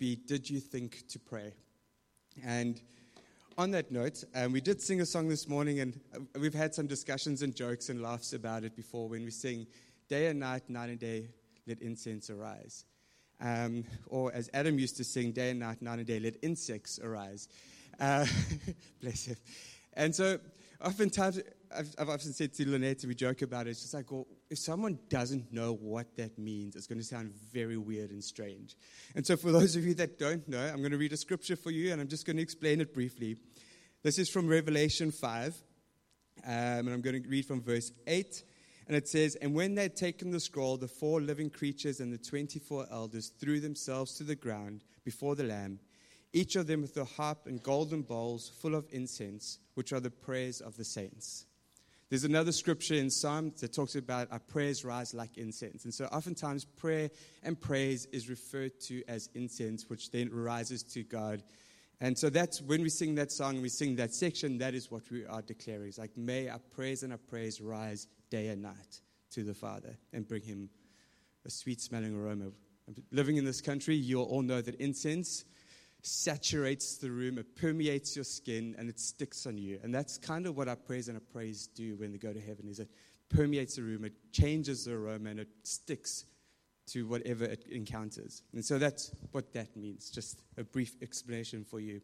be Did You Think to Pray? And on that note, um, we did sing a song this morning, and uh, we've had some discussions and jokes and laughs about it before when we sing Day and Night, Night and Day, Let Incense Arise. Um, or as Adam used to sing, Day and Night, Night and Day, Let Insects Arise. Uh, bless him. And so, oftentimes, I've, I've often said to Lynette, we joke about it, it's just like, well, if someone doesn't know what that means, it's going to sound very weird and strange. And so, for those of you that don't know, I'm going to read a scripture for you, and I'm just going to explain it briefly. This is from Revelation 5, um, and I'm going to read from verse 8. And it says, And when they had taken the scroll, the four living creatures and the 24 elders threw themselves to the ground before the Lamb, each of them with a harp and golden bowls full of incense, which are the prayers of the saints. There's another scripture in Psalms that talks about our prayers rise like incense. And so oftentimes prayer and praise is referred to as incense, which then rises to God. And so that's when we sing that song, we sing that section, that is what we are declaring. It's like, may our praise and our praise rise day and night to the Father and bring him a sweet smelling aroma. Living in this country, you'll all know that incense saturates the room, it permeates your skin, and it sticks on you. And that's kind of what our praise and our praise do when they go to heaven, is it permeates the room, it changes the aroma, and it sticks to whatever it encounters. And so that's what that means. Just a brief explanation for you.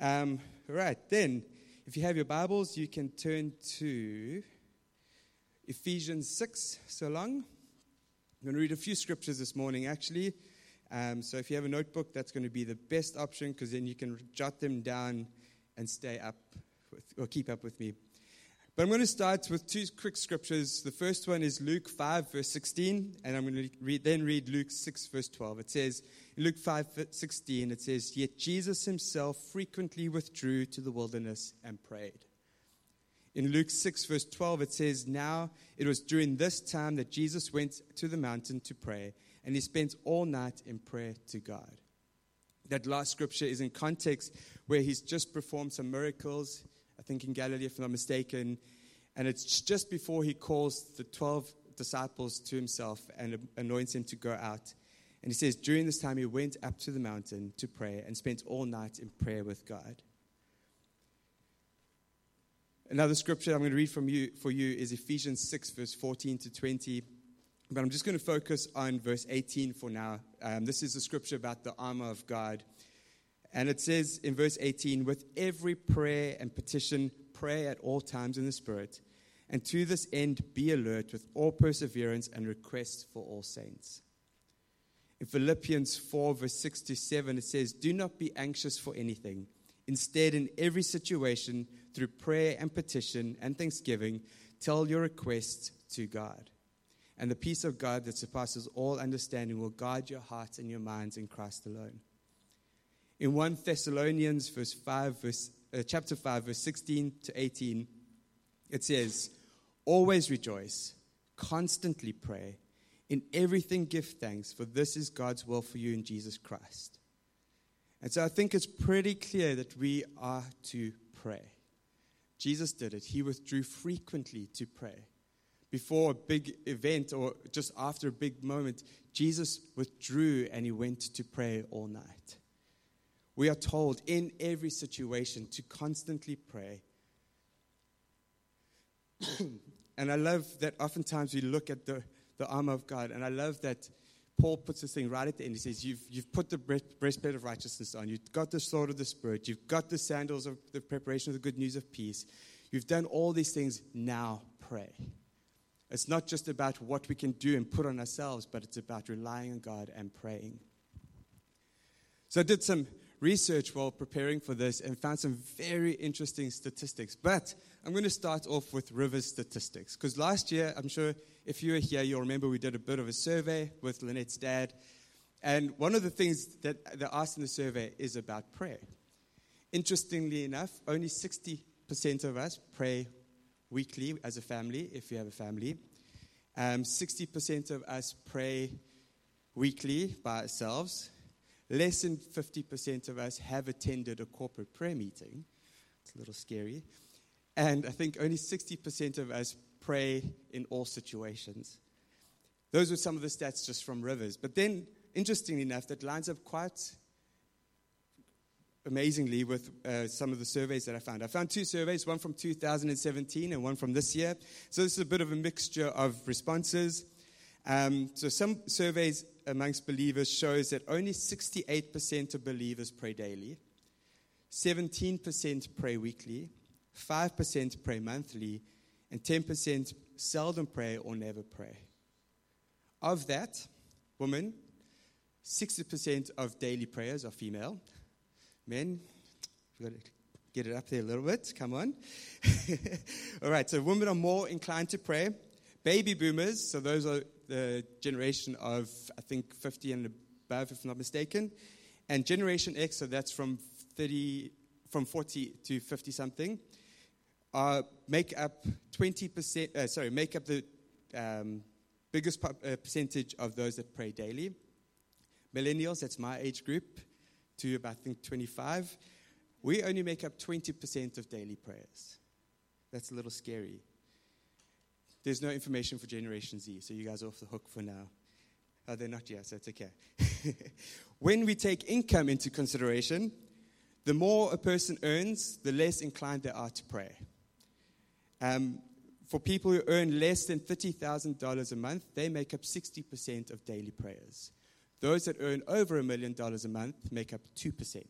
Um, right, then, if you have your Bibles, you can turn to Ephesians 6, so long. I'm going to read a few scriptures this morning, actually. Um, so if you have a notebook, that's going to be the best option because then you can jot them down and stay up with, or keep up with me. But I'm going to start with two quick scriptures. The first one is Luke 5, verse 16, and I'm going to read, then read Luke 6, verse 12. It says, in Luke 5, 16, it says, Yet Jesus himself frequently withdrew to the wilderness and prayed. In Luke 6, verse 12, it says, Now it was during this time that Jesus went to the mountain to pray and he spends all night in prayer to God. That last scripture is in context where he's just performed some miracles, I think in Galilee, if I'm not mistaken, and it's just before he calls the 12 disciples to himself and anoints them to go out. And he says, during this time, he went up to the mountain to pray and spent all night in prayer with God. Another scripture I'm going to read from you, for you is Ephesians 6, verse 14 to 20. But I'm just going to focus on verse 18 for now. Um, this is a scripture about the armor of God. And it says in verse 18, with every prayer and petition, pray at all times in the Spirit. And to this end, be alert with all perseverance and request for all saints. In Philippians 4, verse 6 to 7, it says, Do not be anxious for anything. Instead, in every situation, through prayer and petition and thanksgiving, tell your requests to God. And the peace of God that surpasses all understanding will guide your hearts and your minds in Christ alone. In 1 Thessalonians verse 5, verse, uh, chapter 5, verse 16 to 18, it says, Always rejoice, constantly pray, in everything give thanks, for this is God's will for you in Jesus Christ. And so I think it's pretty clear that we are to pray. Jesus did it, he withdrew frequently to pray before a big event or just after a big moment, Jesus withdrew and he went to pray all night. We are told in every situation to constantly pray. and I love that oftentimes we look at the, the armor of God, and I love that Paul puts this thing right at the end. He says, You've, you've put the breastplate of righteousness on, you've got the sword of the Spirit, you've got the sandals of the preparation of the good news of peace, you've done all these things, now pray. It's not just about what we can do and put on ourselves, but it's about relying on God and praying. So I did some research while preparing for this and found some very interesting statistics. But I'm going to start off with Rivers statistics. Because last year, I'm sure if you were here, you'll remember we did a bit of a survey with Lynette's dad. And one of the things that they asked in the survey is about prayer. Interestingly enough, only 60% of us pray weekly as a family, if you have a family. Um, 60% of us pray weekly by ourselves. Less than 50% of us have attended a corporate prayer meeting. It's a little scary. And I think only 60% of us pray in all situations. Those were some of the stats just from Rivers. But then, interestingly enough, that lines up quite amazingly with uh, some of the surveys that I found. I found two surveys, one from 2017 and one from this year. So this is a bit of a mixture of responses. Um, so some surveys amongst believers shows that only 68% of believers pray daily, 17% pray weekly, 5% pray monthly, and 10% seldom pray or never pray. Of that, women, 60% of daily prayers are female. Men, we've got to get it up there a little bit. Come on. All right, so women are more inclined to pray. Baby boomers, so those are the generation of, I think, 50 and above, if I'm not mistaken. And Generation X, so that's from 30, from 40 to 50 something, uh, make up 20%, uh, sorry, make up the um, biggest uh, percentage of those that pray daily. Millennials, that's my age group, to about, I think, 25, we only make up 20% of daily prayers. That's a little scary. There's no information for Generation Z, so you guys are off the hook for now. Oh, they're not yet, so it's okay. when we take income into consideration, the more a person earns, the less inclined they are to pray. Um, for people who earn less than $30,000 a month, they make up 60% of daily prayers. Those that earn over a million dollars a month make up 2%.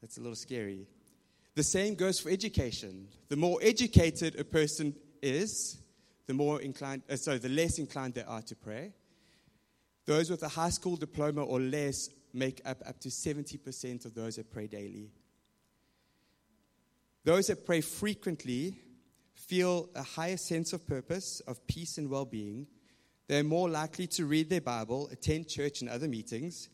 That's a little scary. The same goes for education. The more educated a person is, the more inclined, uh, sorry, the less inclined they are to pray. Those with a high school diploma or less make up up to 70% of those that pray daily. Those that pray frequently feel a higher sense of purpose, of peace and well being. They're more likely to read their Bible, attend church and other meetings,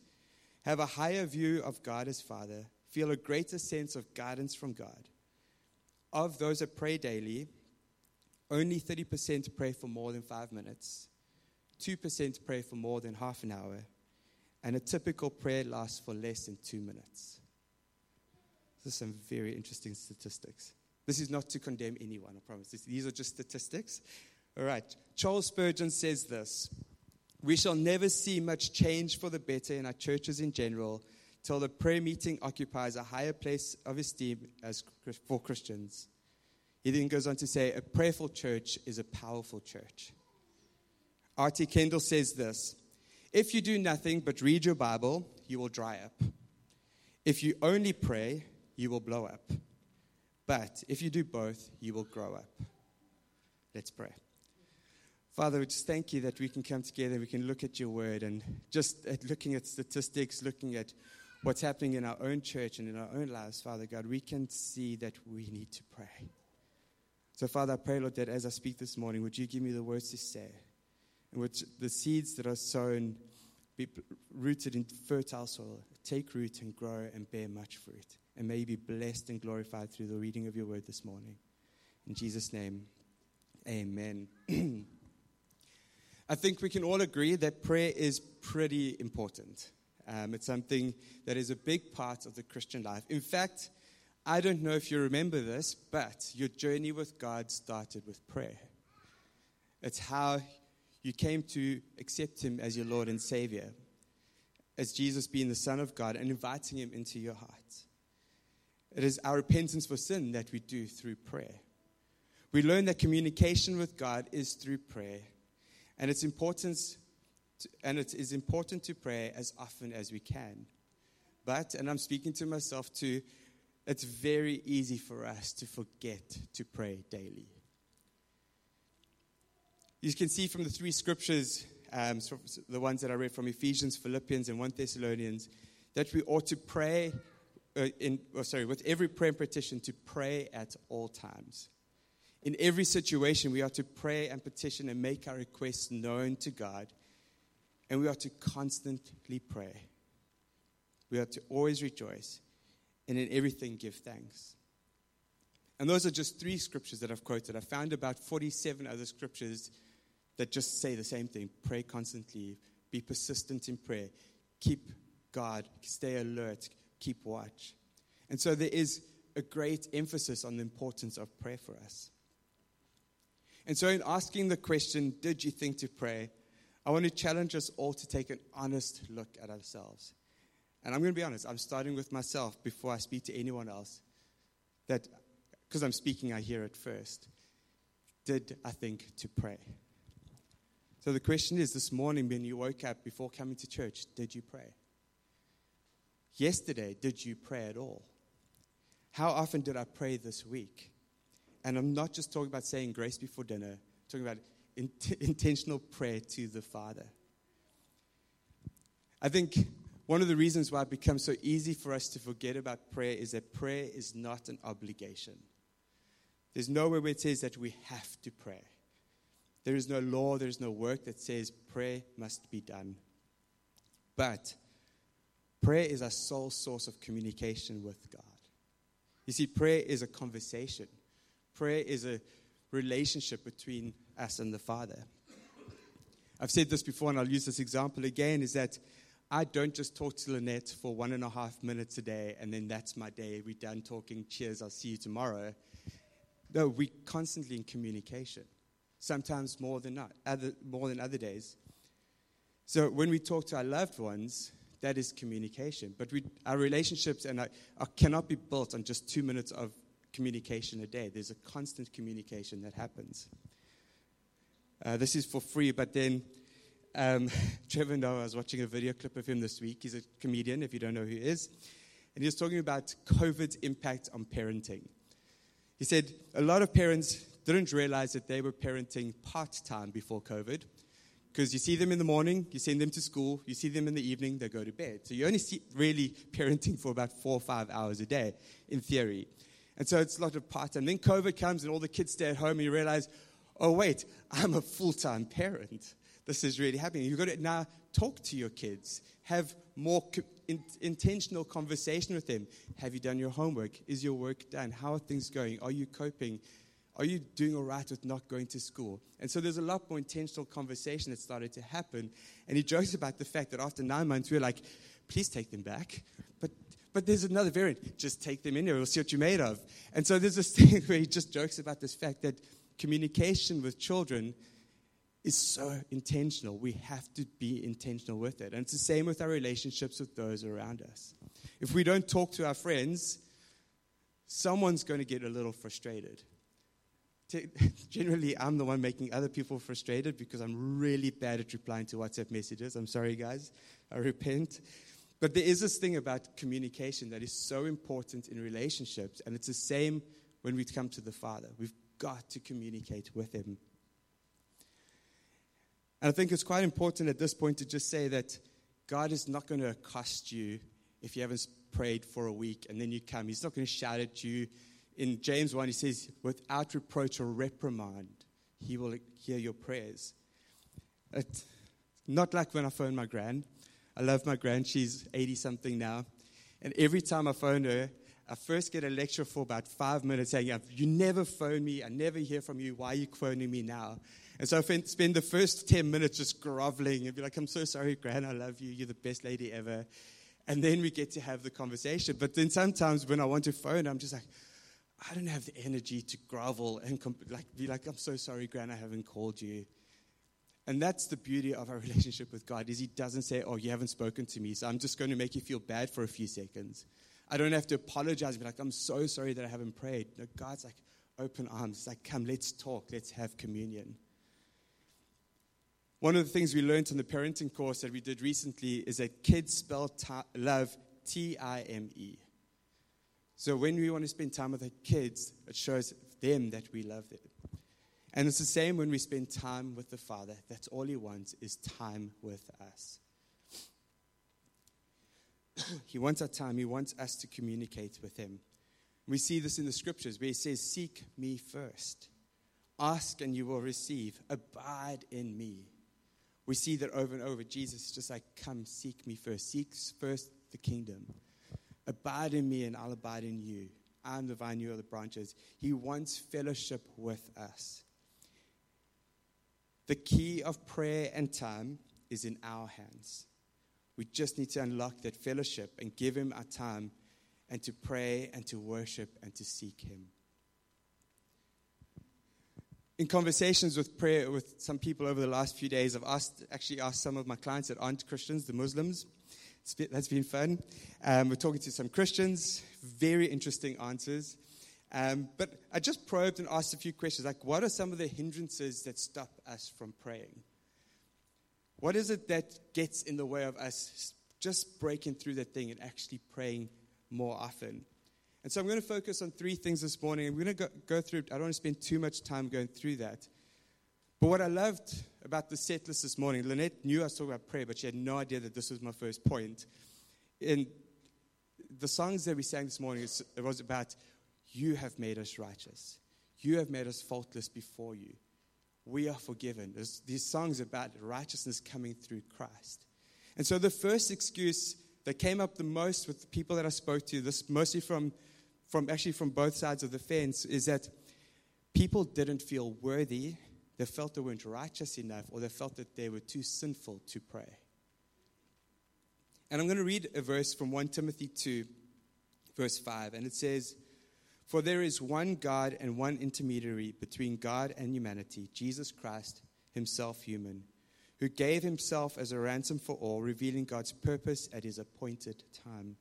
have a higher view of God as Father, feel a greater sense of guidance from God. Of those that pray daily, only 30% pray for more than five minutes, 2% pray for more than half an hour, and a typical prayer lasts for less than two minutes. These are some very interesting statistics. This is not to condemn anyone, I promise. These are just statistics. All right. Charles Spurgeon says this We shall never see much change for the better in our churches in general till the prayer meeting occupies a higher place of esteem as for Christians. He then goes on to say, a prayerful church is a powerful church. R.T. Kendall says this If you do nothing but read your Bible, you will dry up. If you only pray, you will blow up. But if you do both, you will grow up. Let's pray. Father, we just thank you that we can come together, we can look at your word, and just at looking at statistics, looking at what's happening in our own church and in our own lives, Father God, we can see that we need to pray. So, Father, I pray, Lord, that as I speak this morning, would you give me the words to say? And would the seeds that are sown be rooted in fertile soil, take root and grow and bear much fruit. And may you be blessed and glorified through the reading of your word this morning. In Jesus' name, amen. I think we can all agree that prayer is pretty important. Um, it's something that is a big part of the Christian life. In fact, I don't know if you remember this, but your journey with God started with prayer. It's how you came to accept Him as your Lord and Savior, as Jesus being the Son of God and inviting Him into your heart. It is our repentance for sin that we do through prayer. We learn that communication with God is through prayer, and its importance and it is important to pray as often as we can. But, and I'm speaking to myself too, it's very easy for us to forget to pray daily. You can see from the three scriptures, um, the ones that I read from Ephesians, Philippians, and 1 Thessalonians, that we ought to pray, uh, in, oh, sorry, with every prayer and petition, to pray at all times. In every situation, we are to pray and petition and make our requests known to God and we are to constantly pray. We are to always rejoice and in everything give thanks. And those are just three scriptures that I've quoted. I found about 47 other scriptures that just say the same thing pray constantly, be persistent in prayer, keep God, stay alert, keep watch. And so there is a great emphasis on the importance of prayer for us. And so, in asking the question, Did you think to pray? I want to challenge us all to take an honest look at ourselves. and I'm going to be honest, I'm starting with myself before I speak to anyone else. That, because I'm speaking, I hear it first. Did I think to pray? So the question is this morning when you woke up before coming to church, did you pray? Yesterday, did you pray at all? How often did I pray this week? And I'm not just talking about saying grace before dinner, I'm talking about in- intentional prayer to the Father. I think one of the reasons why it becomes so easy for us to forget about prayer is that prayer is not an obligation. There's nowhere where it says that we have to pray. There is no law, there is no work that says prayer must be done. But prayer is our sole source of communication with God. You see, prayer is a conversation, prayer is a relationship between us and the Father. I've said this before, and I'll use this example again is that I don't just talk to Lynette for one and a half minutes a day, and then that's my day. We're done talking. Cheers. I'll see you tomorrow. No, we're constantly in communication. Sometimes more than not, other, more than other days. So when we talk to our loved ones, that is communication. But we, our relationships and cannot be built on just two minutes of communication a day. There's a constant communication that happens. Uh, this is for free, but then um, Trevor Noah, I was watching a video clip of him this week. He's a comedian, if you don't know who he is. And he was talking about COVID's impact on parenting. He said a lot of parents didn't realize that they were parenting part time before COVID because you see them in the morning, you send them to school, you see them in the evening, they go to bed. So you only see really parenting for about four or five hours a day, in theory. And so it's a lot of part time. Then COVID comes and all the kids stay at home, and you realize, oh, wait, I'm a full time parent this is really happening. You've got to now talk to your kids, have more in- intentional conversation with them. Have you done your homework? Is your work done? How are things going? Are you coping? Are you doing all right with not going to school? And so there's a lot more intentional conversation that started to happen. And he jokes about the fact that after nine months, we are like, please take them back. But but there's another variant. Just take them in there. We'll see what you're made of. And so there's this thing where he just jokes about this fact that communication with children is so intentional. We have to be intentional with it. And it's the same with our relationships with those around us. If we don't talk to our friends, someone's going to get a little frustrated. Generally, I'm the one making other people frustrated because I'm really bad at replying to WhatsApp messages. I'm sorry, guys. I repent. But there is this thing about communication that is so important in relationships, and it's the same when we come to the Father. We've got to communicate with Him and I think it's quite important at this point to just say that God is not going to accost you if you haven't prayed for a week and then you come. He's not going to shout at you. In James 1, he says, without reproach or reprimand, he will hear your prayers. It's not like when I phone my gran. I love my grand. She's 80 something now. And every time I phone her, I first get a lecture for about five minutes saying, You never phone me. I never hear from you. Why are you phoning me now? And so I spend the first 10 minutes just groveling and be like, I'm so sorry, Gran, I love you. You're the best lady ever. And then we get to have the conversation. But then sometimes when I want to phone, I'm just like, I don't have the energy to grovel and comp- like, be like, I'm so sorry, Gran, I haven't called you. And that's the beauty of our relationship with God is he doesn't say, oh, you haven't spoken to me, so I'm just going to make you feel bad for a few seconds. I don't have to apologize, be like, I'm so sorry that I haven't prayed. No, God's like, open arms. It's like, come, let's talk, let's have communion. One of the things we learned in the parenting course that we did recently is that kids spell love T I M E. So when we want to spend time with the kids, it shows them that we love them. And it's the same when we spend time with the Father. That's all He wants is time with us. he wants our time. He wants us to communicate with Him. We see this in the scriptures where He says, Seek me first. Ask and you will receive. Abide in me. We see that over and over. Jesus is just like, Come, seek me first. Seek first the kingdom. Abide in me, and I'll abide in you. I'm the vine, you are the branches. He wants fellowship with us. The key of prayer and time is in our hands. We just need to unlock that fellowship and give Him our time and to pray and to worship and to seek Him in conversations with prayer with some people over the last few days, I've asked, actually asked some of my clients that aren't Christians, the Muslims, been, that's been fun. Um, we're talking to some Christians, very interesting answers. Um, but I just probed and asked a few questions like, what are some of the hindrances that stop us from praying? What is it that gets in the way of us just breaking through that thing and actually praying more often? And so I'm going to focus on three things this morning. I'm going to go, go through, I don't want to spend too much time going through that. But what I loved about the set list this morning, Lynette knew I was talking about prayer, but she had no idea that this was my first point. In the songs that we sang this morning, it was about, You have made us righteous. You have made us faultless before you. We are forgiven. There's these songs about righteousness coming through Christ. And so the first excuse that came up the most with the people that I spoke to, this mostly from from actually from both sides of the fence is that people didn't feel worthy, they felt they weren't righteous enough, or they felt that they were too sinful to pray. And I'm going to read a verse from 1 Timothy 2, verse 5, and it says, For there is one God and one intermediary between God and humanity, Jesus Christ, himself human, who gave himself as a ransom for all, revealing God's purpose at his appointed time.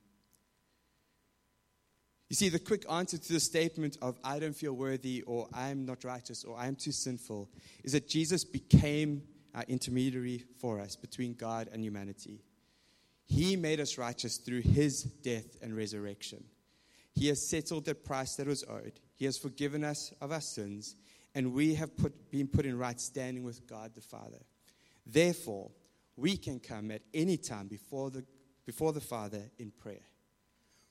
You see, the quick answer to the statement of I don't feel worthy or I'm not righteous or I'm too sinful is that Jesus became our intermediary for us between God and humanity. He made us righteous through his death and resurrection. He has settled the price that was owed. He has forgiven us of our sins, and we have put, been put in right standing with God the Father. Therefore, we can come at any time before the, before the Father in prayer.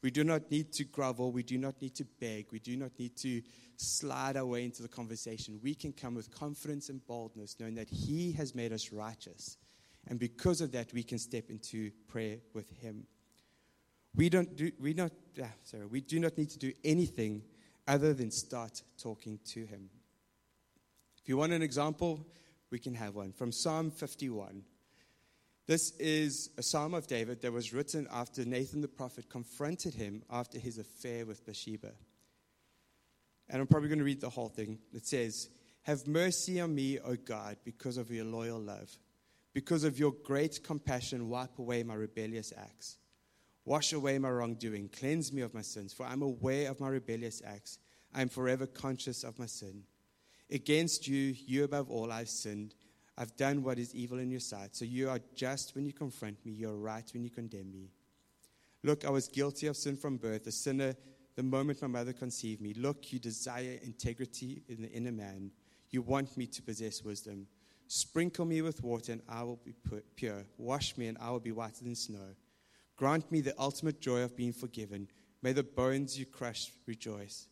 We do not need to grovel. We do not need to beg. We do not need to slide our way into the conversation. We can come with confidence and boldness, knowing that He has made us righteous. And because of that, we can step into prayer with Him. We, don't do, we, not, ah, sorry, we do not need to do anything other than start talking to Him. If you want an example, we can have one from Psalm 51. This is a psalm of David that was written after Nathan the prophet confronted him after his affair with Bathsheba. And I'm probably going to read the whole thing. It says, Have mercy on me, O God, because of your loyal love. Because of your great compassion, wipe away my rebellious acts. Wash away my wrongdoing. Cleanse me of my sins, for I'm aware of my rebellious acts. I am forever conscious of my sin. Against you, you above all, I've sinned I've done what is evil in your sight. So you are just when you confront me, you're right when you condemn me. Look, I was guilty of sin from birth, a sinner the moment my mother conceived me. Look, you desire integrity in the inner man. You want me to possess wisdom. Sprinkle me with water, and I will be pure. Wash me, and I will be whiter than snow. Grant me the ultimate joy of being forgiven. May the bones you crushed rejoice.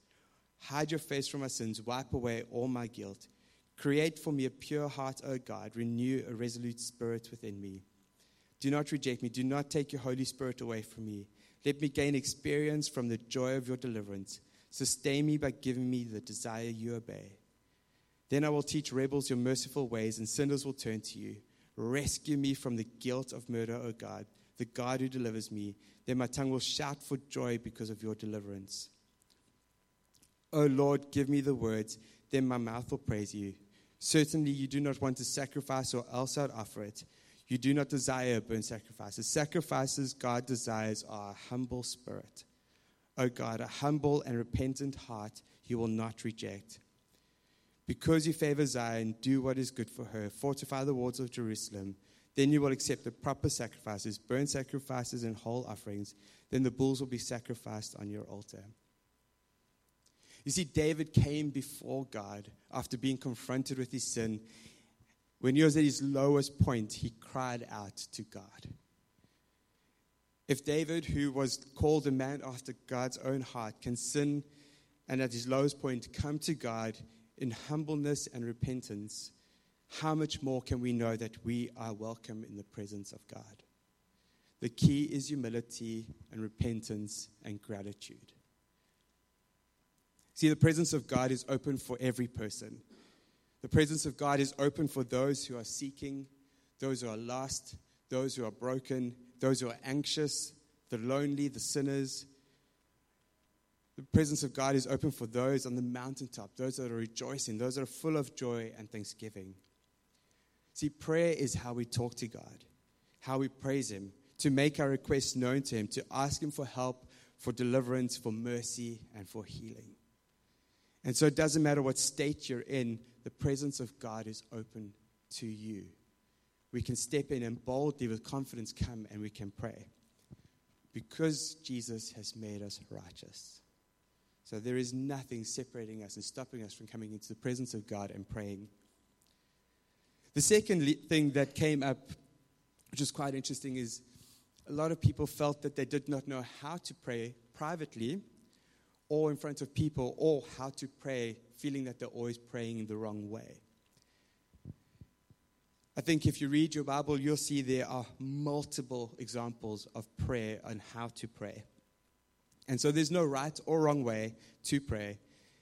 Hide your face from my sins. Wipe away all my guilt. Create for me a pure heart, O God. Renew a resolute spirit within me. Do not reject me. Do not take your Holy Spirit away from me. Let me gain experience from the joy of your deliverance. Sustain me by giving me the desire you obey. Then I will teach rebels your merciful ways, and sinners will turn to you. Rescue me from the guilt of murder, O God, the God who delivers me. Then my tongue will shout for joy because of your deliverance. O Lord, give me the words, then my mouth will praise you. Certainly, you do not want to sacrifice or else I'd offer it. You do not desire burnt sacrifices. Sacrifices God desires are a humble spirit. O God, a humble and repentant heart you will not reject. Because you favor Zion, do what is good for her. Fortify the walls of Jerusalem. Then you will accept the proper sacrifices, burnt sacrifices, and whole offerings. Then the bulls will be sacrificed on your altar. You see, David came before God after being confronted with his sin. When he was at his lowest point, he cried out to God. If David, who was called a man after God's own heart, can sin and at his lowest point come to God in humbleness and repentance, how much more can we know that we are welcome in the presence of God? The key is humility and repentance and gratitude. See, the presence of God is open for every person. The presence of God is open for those who are seeking, those who are lost, those who are broken, those who are anxious, the lonely, the sinners. The presence of God is open for those on the mountaintop, those that are rejoicing, those that are full of joy and thanksgiving. See, prayer is how we talk to God, how we praise Him. to make our requests known to Him, to ask Him for help, for deliverance, for mercy, and for healing. And so it doesn't matter what state you're in, the presence of God is open to you. We can step in and boldly, with confidence, come and we can pray because Jesus has made us righteous. So there is nothing separating us and stopping us from coming into the presence of God and praying. The second thing that came up, which is quite interesting, is a lot of people felt that they did not know how to pray privately or in front of people or how to pray, feeling that they're always praying in the wrong way. I think if you read your Bible, you'll see there are multiple examples of prayer and how to pray. And so there's no right or wrong way to pray.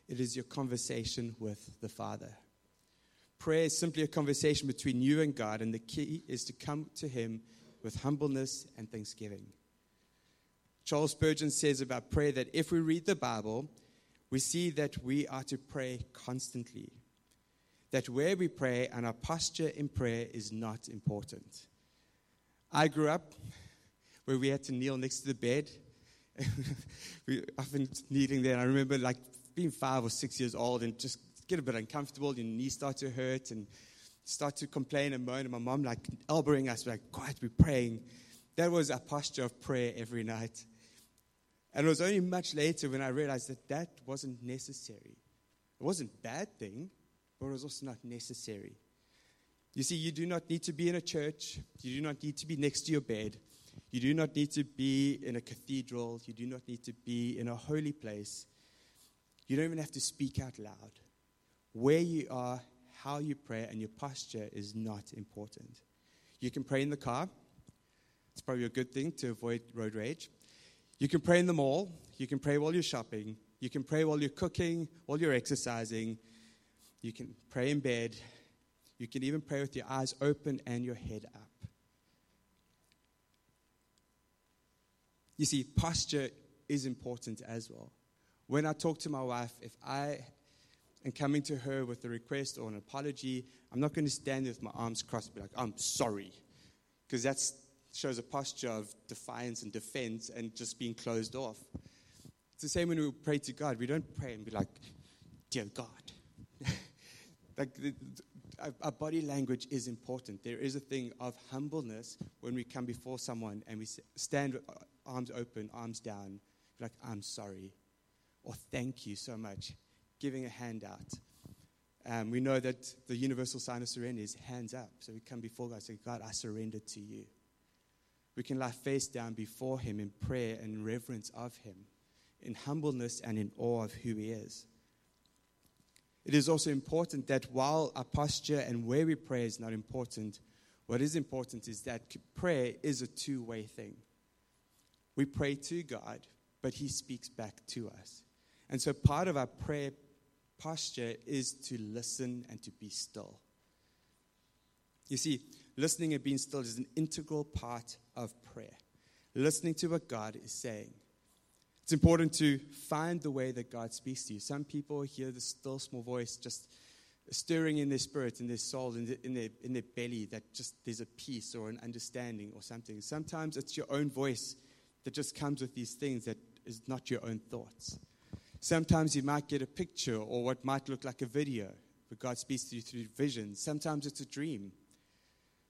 It is your conversation with the Father. Prayer is simply a conversation between you and God, and the key is to come to Him with humbleness and thanksgiving. Charles Spurgeon says about prayer that if we read the Bible, we see that we are to pray constantly. That where we pray and our posture in prayer is not important. I grew up where we had to kneel next to the bed. we often kneeling there. I remember like being five or six years old and just get a bit uncomfortable. Your knees start to hurt and start to complain and moan, and my mom like elbowing us, like, quiet, we're praying. That was a posture of prayer every night. And it was only much later when I realized that that wasn't necessary. It wasn't a bad thing, but it was also not necessary. You see, you do not need to be in a church. You do not need to be next to your bed. You do not need to be in a cathedral. You do not need to be in a holy place. You don't even have to speak out loud. Where you are how you pray and your posture is not important. You can pray in the car. It's probably a good thing to avoid road rage. You can pray in the mall. You can pray while you're shopping. You can pray while you're cooking, while you're exercising. You can pray in bed. You can even pray with your eyes open and your head up. You see, posture is important as well. When I talk to my wife, if I and coming to her with a request or an apology, I'm not going to stand with my arms crossed and be like, I'm sorry. Because that shows a posture of defiance and defense and just being closed off. It's the same when we pray to God. We don't pray and be like, Dear God. like the, our body language is important. There is a thing of humbleness when we come before someone and we stand with uh, arms open, arms down, like, I'm sorry, or thank you so much giving a hand out. Um, we know that the universal sign of surrender is hands up. So we come before God and say, God, I surrender to you. We can lie face down before Him in prayer and reverence of Him, in humbleness and in awe of who He is. It is also important that while our posture and where we pray is not important, what is important is that prayer is a two way thing. We pray to God, but He speaks back to us. And so part of our prayer posture is to listen and to be still. You see, listening and being still is an integral part of prayer. Listening to what God is saying. It's important to find the way that God speaks to you. Some people hear the still small voice just stirring in their spirit, in their soul, in, in, their, in their belly, that just there's a peace or an understanding or something. Sometimes it's your own voice that just comes with these things that is not your own thoughts. Sometimes you might get a picture or what might look like a video, but God speaks to you through vision. Sometimes it's a dream.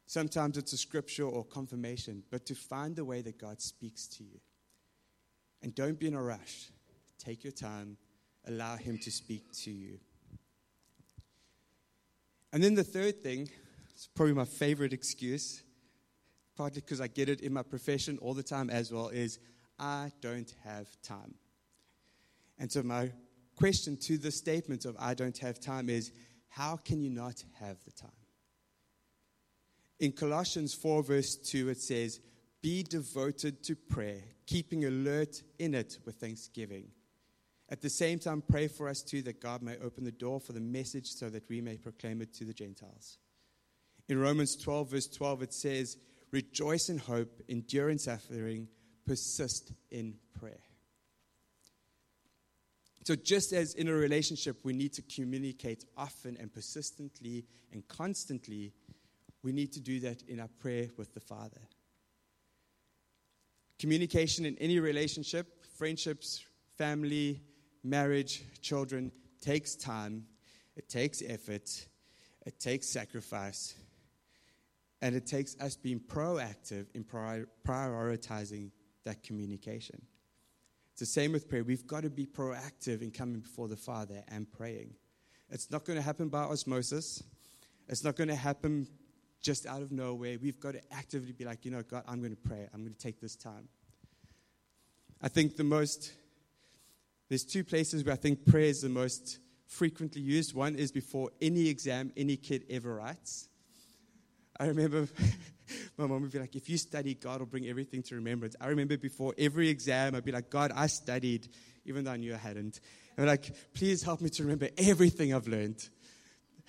Sometimes it's a scripture or confirmation, but to find the way that God speaks to you. And don't be in a rush. Take your time, allow Him to speak to you. And then the third thing, it's probably my favorite excuse, partly because I get it in my profession all the time as well, is I don't have time. And so, my question to the statement of I don't have time is how can you not have the time? In Colossians 4, verse 2, it says, Be devoted to prayer, keeping alert in it with thanksgiving. At the same time, pray for us too that God may open the door for the message so that we may proclaim it to the Gentiles. In Romans 12, verse 12, it says, Rejoice in hope, endure in suffering, persist in prayer. So, just as in a relationship, we need to communicate often and persistently and constantly, we need to do that in our prayer with the Father. Communication in any relationship, friendships, family, marriage, children, takes time, it takes effort, it takes sacrifice, and it takes us being proactive in prioritizing that communication. It's the same with prayer. We've got to be proactive in coming before the Father and praying. It's not going to happen by osmosis. It's not going to happen just out of nowhere. We've got to actively be like, you know, God, I'm going to pray. I'm going to take this time. I think the most, there's two places where I think prayer is the most frequently used. One is before any exam any kid ever writes. I remember my mom would be like, if you study, God will bring everything to remembrance. I remember before every exam, I'd be like, God, I studied, even though I knew I hadn't. I'm like, please help me to remember everything I've learned.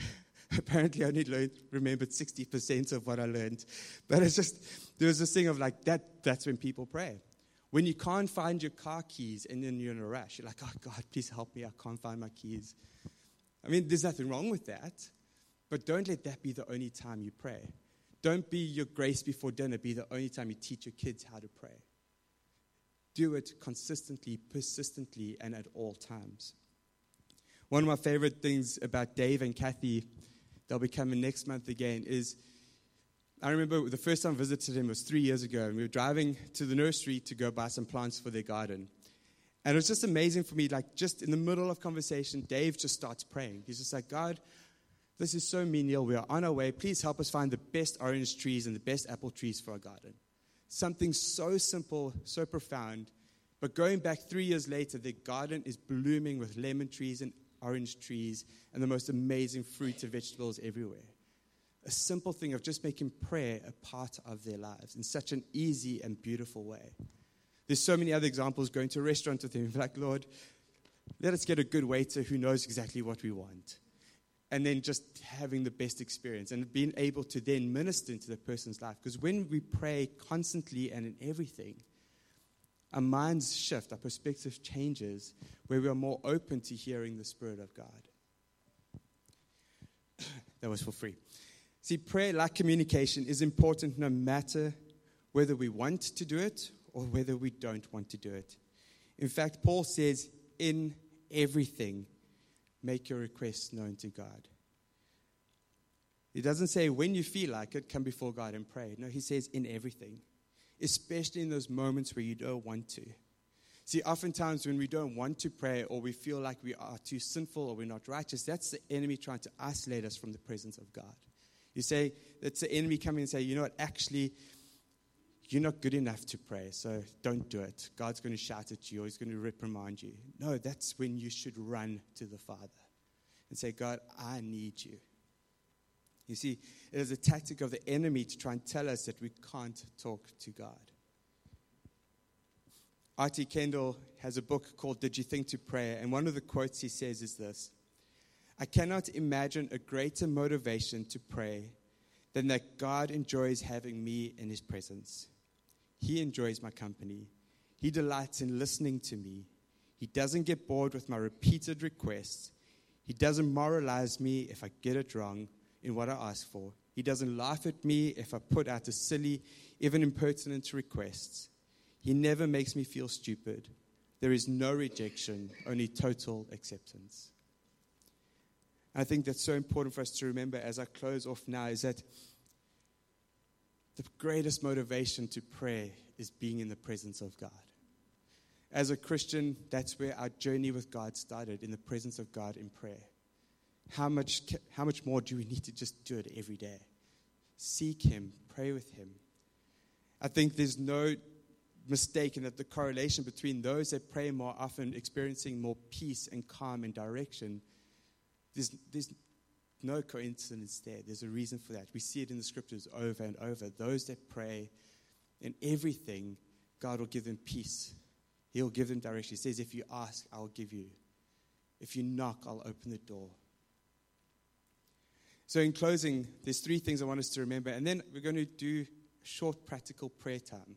Apparently, I only learned, remembered 60% of what I learned. But it's just, there was this thing of like, that, that's when people pray. When you can't find your car keys and then you're in a rush, you're like, oh God, please help me. I can't find my keys. I mean, there's nothing wrong with that, but don't let that be the only time you pray. Don't be your grace before dinner, be the only time you teach your kids how to pray. Do it consistently, persistently, and at all times. One of my favorite things about Dave and Kathy, they'll be coming next month again, is I remember the first time I visited him was three years ago, and we were driving to the nursery to go buy some plants for their garden. And it was just amazing for me, like just in the middle of conversation, Dave just starts praying. He's just like, God, this is so menial. We are on our way. Please help us find the best orange trees and the best apple trees for our garden. Something so simple, so profound. But going back three years later, the garden is blooming with lemon trees and orange trees and the most amazing fruits and vegetables everywhere a simple thing of just making prayer a part of their lives in such an easy and beautiful way. There's so many other examples going to a restaurant with him, like, Lord, let us get a good waiter who knows exactly what we want. And then just having the best experience and being able to then minister into the person's life. Because when we pray constantly and in everything, our minds shift, our perspective changes, where we are more open to hearing the Spirit of God. that was for free. See, prayer, like communication, is important no matter whether we want to do it or whether we don't want to do it. In fact, Paul says, in everything, make your requests known to God. He doesn't say, when you feel like it, come before God and pray. No, he says, in everything, especially in those moments where you don't want to. See, oftentimes when we don't want to pray or we feel like we are too sinful or we're not righteous, that's the enemy trying to isolate us from the presence of God. You say, that's the enemy coming and say, you know what, actually, you're not good enough to pray, so don't do it. God's going to shout at you or he's going to reprimand you. No, that's when you should run to the Father and say, God, I need you. You see, it is a tactic of the enemy to try and tell us that we can't talk to God. R.T. Kendall has a book called Did You Think to Pray? And one of the quotes he says is this I cannot imagine a greater motivation to pray than that God enjoys having me in his presence. He enjoys my company. He delights in listening to me. He doesn't get bored with my repeated requests. He doesn't moralize me if I get it wrong in what I ask for. He doesn't laugh at me if I put out a silly, even impertinent request. He never makes me feel stupid. There is no rejection, only total acceptance. I think that's so important for us to remember as I close off now is that the greatest motivation to pray is being in the presence of God. As a Christian, that's where our journey with God started, in the presence of God in prayer. How much, how much more do we need to just do it every day? Seek Him, pray with Him. I think there's no mistake in that the correlation between those that pray more often experiencing more peace and calm and direction there's, there's no coincidence there. There's a reason for that. We see it in the scriptures over and over. Those that pray in everything, God will give them peace. He'll give them direction. He says, If you ask, I'll give you. If you knock, I'll open the door. So, in closing, there's three things I want us to remember, and then we're going to do short practical prayer time.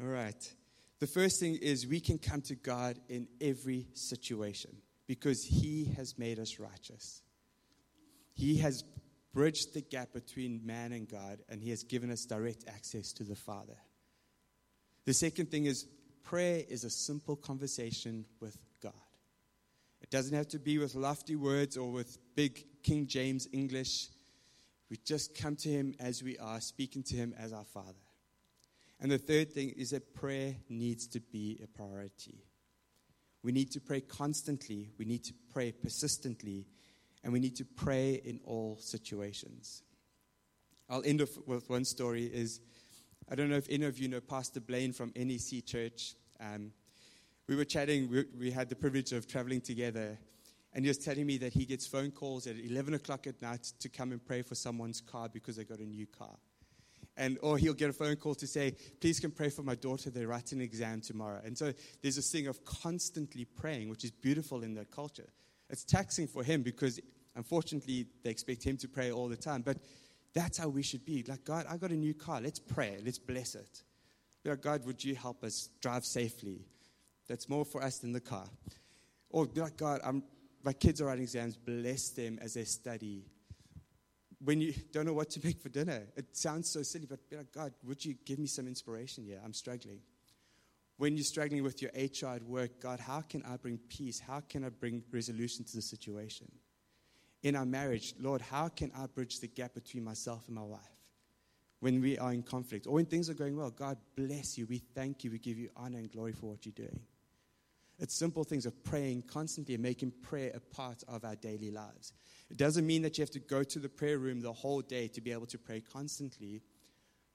All right. The first thing is we can come to God in every situation because he has made us righteous. He has bridged the gap between man and God, and he has given us direct access to the Father. The second thing is prayer is a simple conversation with God. It doesn't have to be with lofty words or with big King James English. We just come to Him as we are, speaking to Him as our Father. And the third thing is that prayer needs to be a priority. We need to pray constantly, we need to pray persistently, and we need to pray in all situations. I'll end off with one story is I don't know if any of you know Pastor Blaine from NEC Church. Um, we were chatting, we, we had the privilege of traveling together, and he was telling me that he gets phone calls at 11 o'clock at night to come and pray for someone's car because they got a new car. And, or he'll get a phone call to say, please can pray for my daughter, they're writing an exam tomorrow. And so there's this thing of constantly praying, which is beautiful in that culture. It's taxing for him because unfortunately they expect him to pray all the time. But that's how we should be. Like, God, I got a new car. Let's pray. Let's bless it. Be like, God, would you help us drive safely? That's more for us than the car. Or be like, God, I'm, my kids are writing exams. Bless them as they study. When you don't know what to make for dinner, it sounds so silly, but be like, God, would you give me some inspiration here? I'm struggling. When you're struggling with your HR at work, God, how can I bring peace? How can I bring resolution to the situation? in our marriage, Lord, how can I bridge the gap between myself and my wife when we are in conflict or when things are going well? God bless you. We thank you. We give you honor and glory for what you're doing. It's simple things of praying constantly and making prayer a part of our daily lives. It doesn't mean that you have to go to the prayer room the whole day to be able to pray constantly,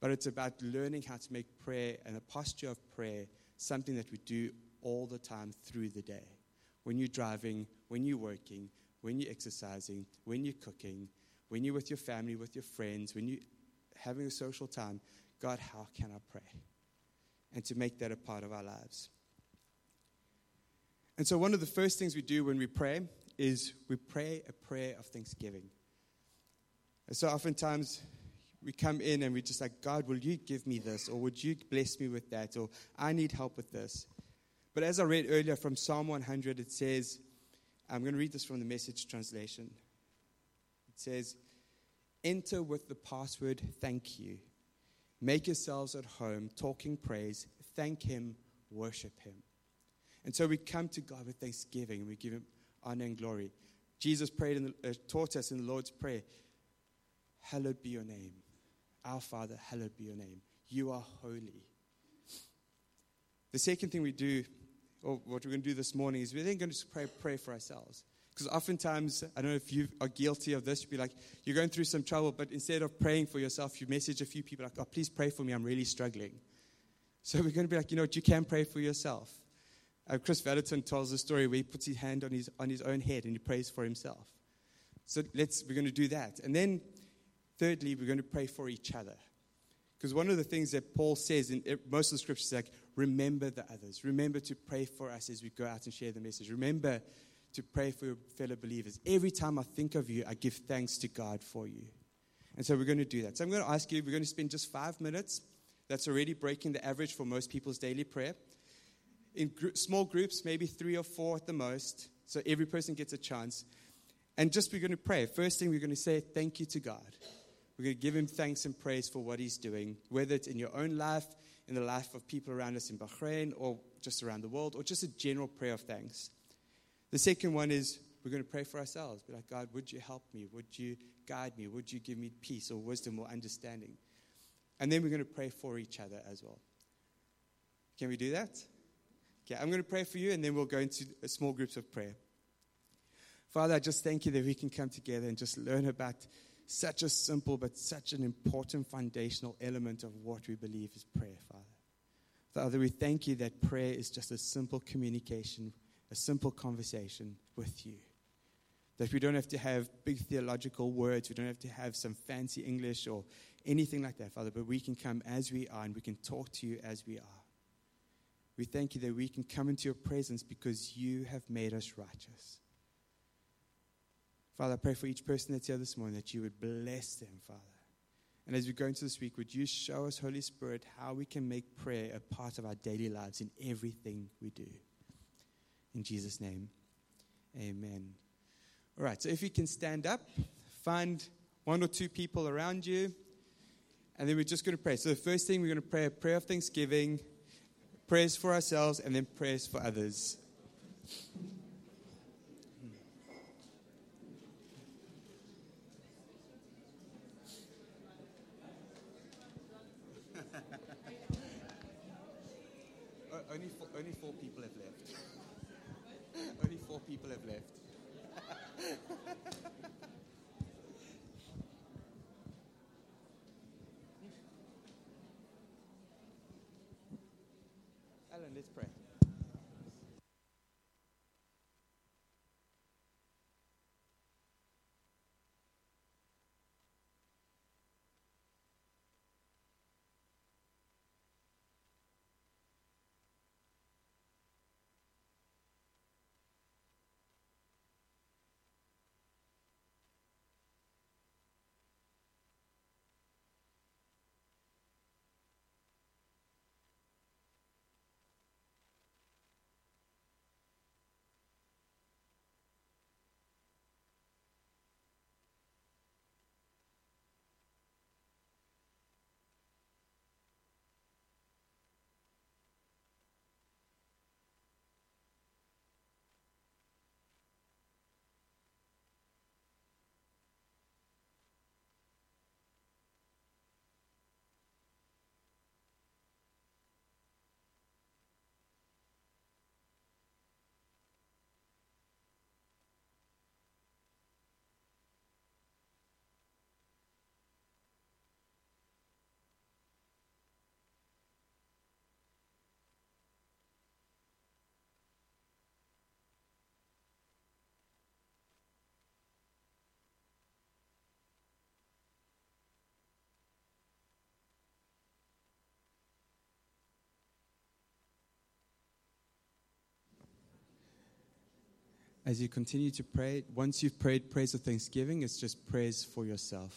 but it's about learning how to make prayer and a posture of prayer something that we do all the time through the day. When you're driving, when you're working, when you're exercising, when you're cooking, when you're with your family, with your friends, when you're having a social time, God, how can I pray? And to make that a part of our lives. And so, one of the first things we do when we pray is we pray a prayer of thanksgiving. And so, oftentimes, we come in and we just like, God, will you give me this? Or would you bless me with that? Or I need help with this. But as I read earlier from Psalm 100, it says, I'm going to read this from the message translation. It says, Enter with the password thank you. Make yourselves at home, talking praise, thank Him, worship Him. And so we come to God with thanksgiving and we give Him honor and glory. Jesus prayed and uh, taught us in the Lord's Prayer, Hallowed be your name. Our Father, hallowed be your name. You are holy. The second thing we do or what we're going to do this morning is we're then going to pray, pray for ourselves. Because oftentimes, I don't know if you are guilty of this, you'd be like, you're going through some trouble, but instead of praying for yourself, you message a few people like, oh, please pray for me, I'm really struggling. So we're going to be like, you know what, you can pray for yourself. Uh, Kris Vallotton tells a story where he puts his hand on his, on his own head and he prays for himself. So let's, we're going to do that. And then, thirdly, we're going to pray for each other. Because one of the things that Paul says in most of the scriptures is like, remember the others. Remember to pray for us as we go out and share the message. Remember to pray for your fellow believers. Every time I think of you, I give thanks to God for you. And so we're going to do that. So I'm going to ask you, we're going to spend just five minutes. That's already breaking the average for most people's daily prayer. In gr- small groups, maybe three or four at the most. So every person gets a chance. And just we're going to pray. First thing, we're going to say thank you to God. We're going to give him thanks and praise for what he's doing, whether it's in your own life, in the life of people around us in Bahrain or just around the world, or just a general prayer of thanks. The second one is we're going to pray for ourselves. Be like, God, would you help me? Would you guide me? Would you give me peace or wisdom or understanding? And then we're going to pray for each other as well. Can we do that? Okay, I'm going to pray for you, and then we'll go into small groups of prayer. Father, I just thank you that we can come together and just learn about such a simple but such an important foundational element of what we believe is prayer, Father. Father, we thank you that prayer is just a simple communication, a simple conversation with you. That we don't have to have big theological words, we don't have to have some fancy English or anything like that, Father, but we can come as we are and we can talk to you as we are. We thank you that we can come into your presence because you have made us righteous. Father, I pray for each person that's here this morning that you would bless them, Father. And as we go into this week, would you show us, Holy Spirit, how we can make prayer a part of our daily lives in everything we do? In Jesus' name, amen. All right, so if you can stand up, find one or two people around you, and then we're just going to pray. So the first thing, we're going to pray a prayer of thanksgiving, prayers for ourselves, and then prayers for others. Only, four, people have left. only four people have left. as you continue to pray, once you've prayed prayers of thanksgiving, it's just prayers for yourself.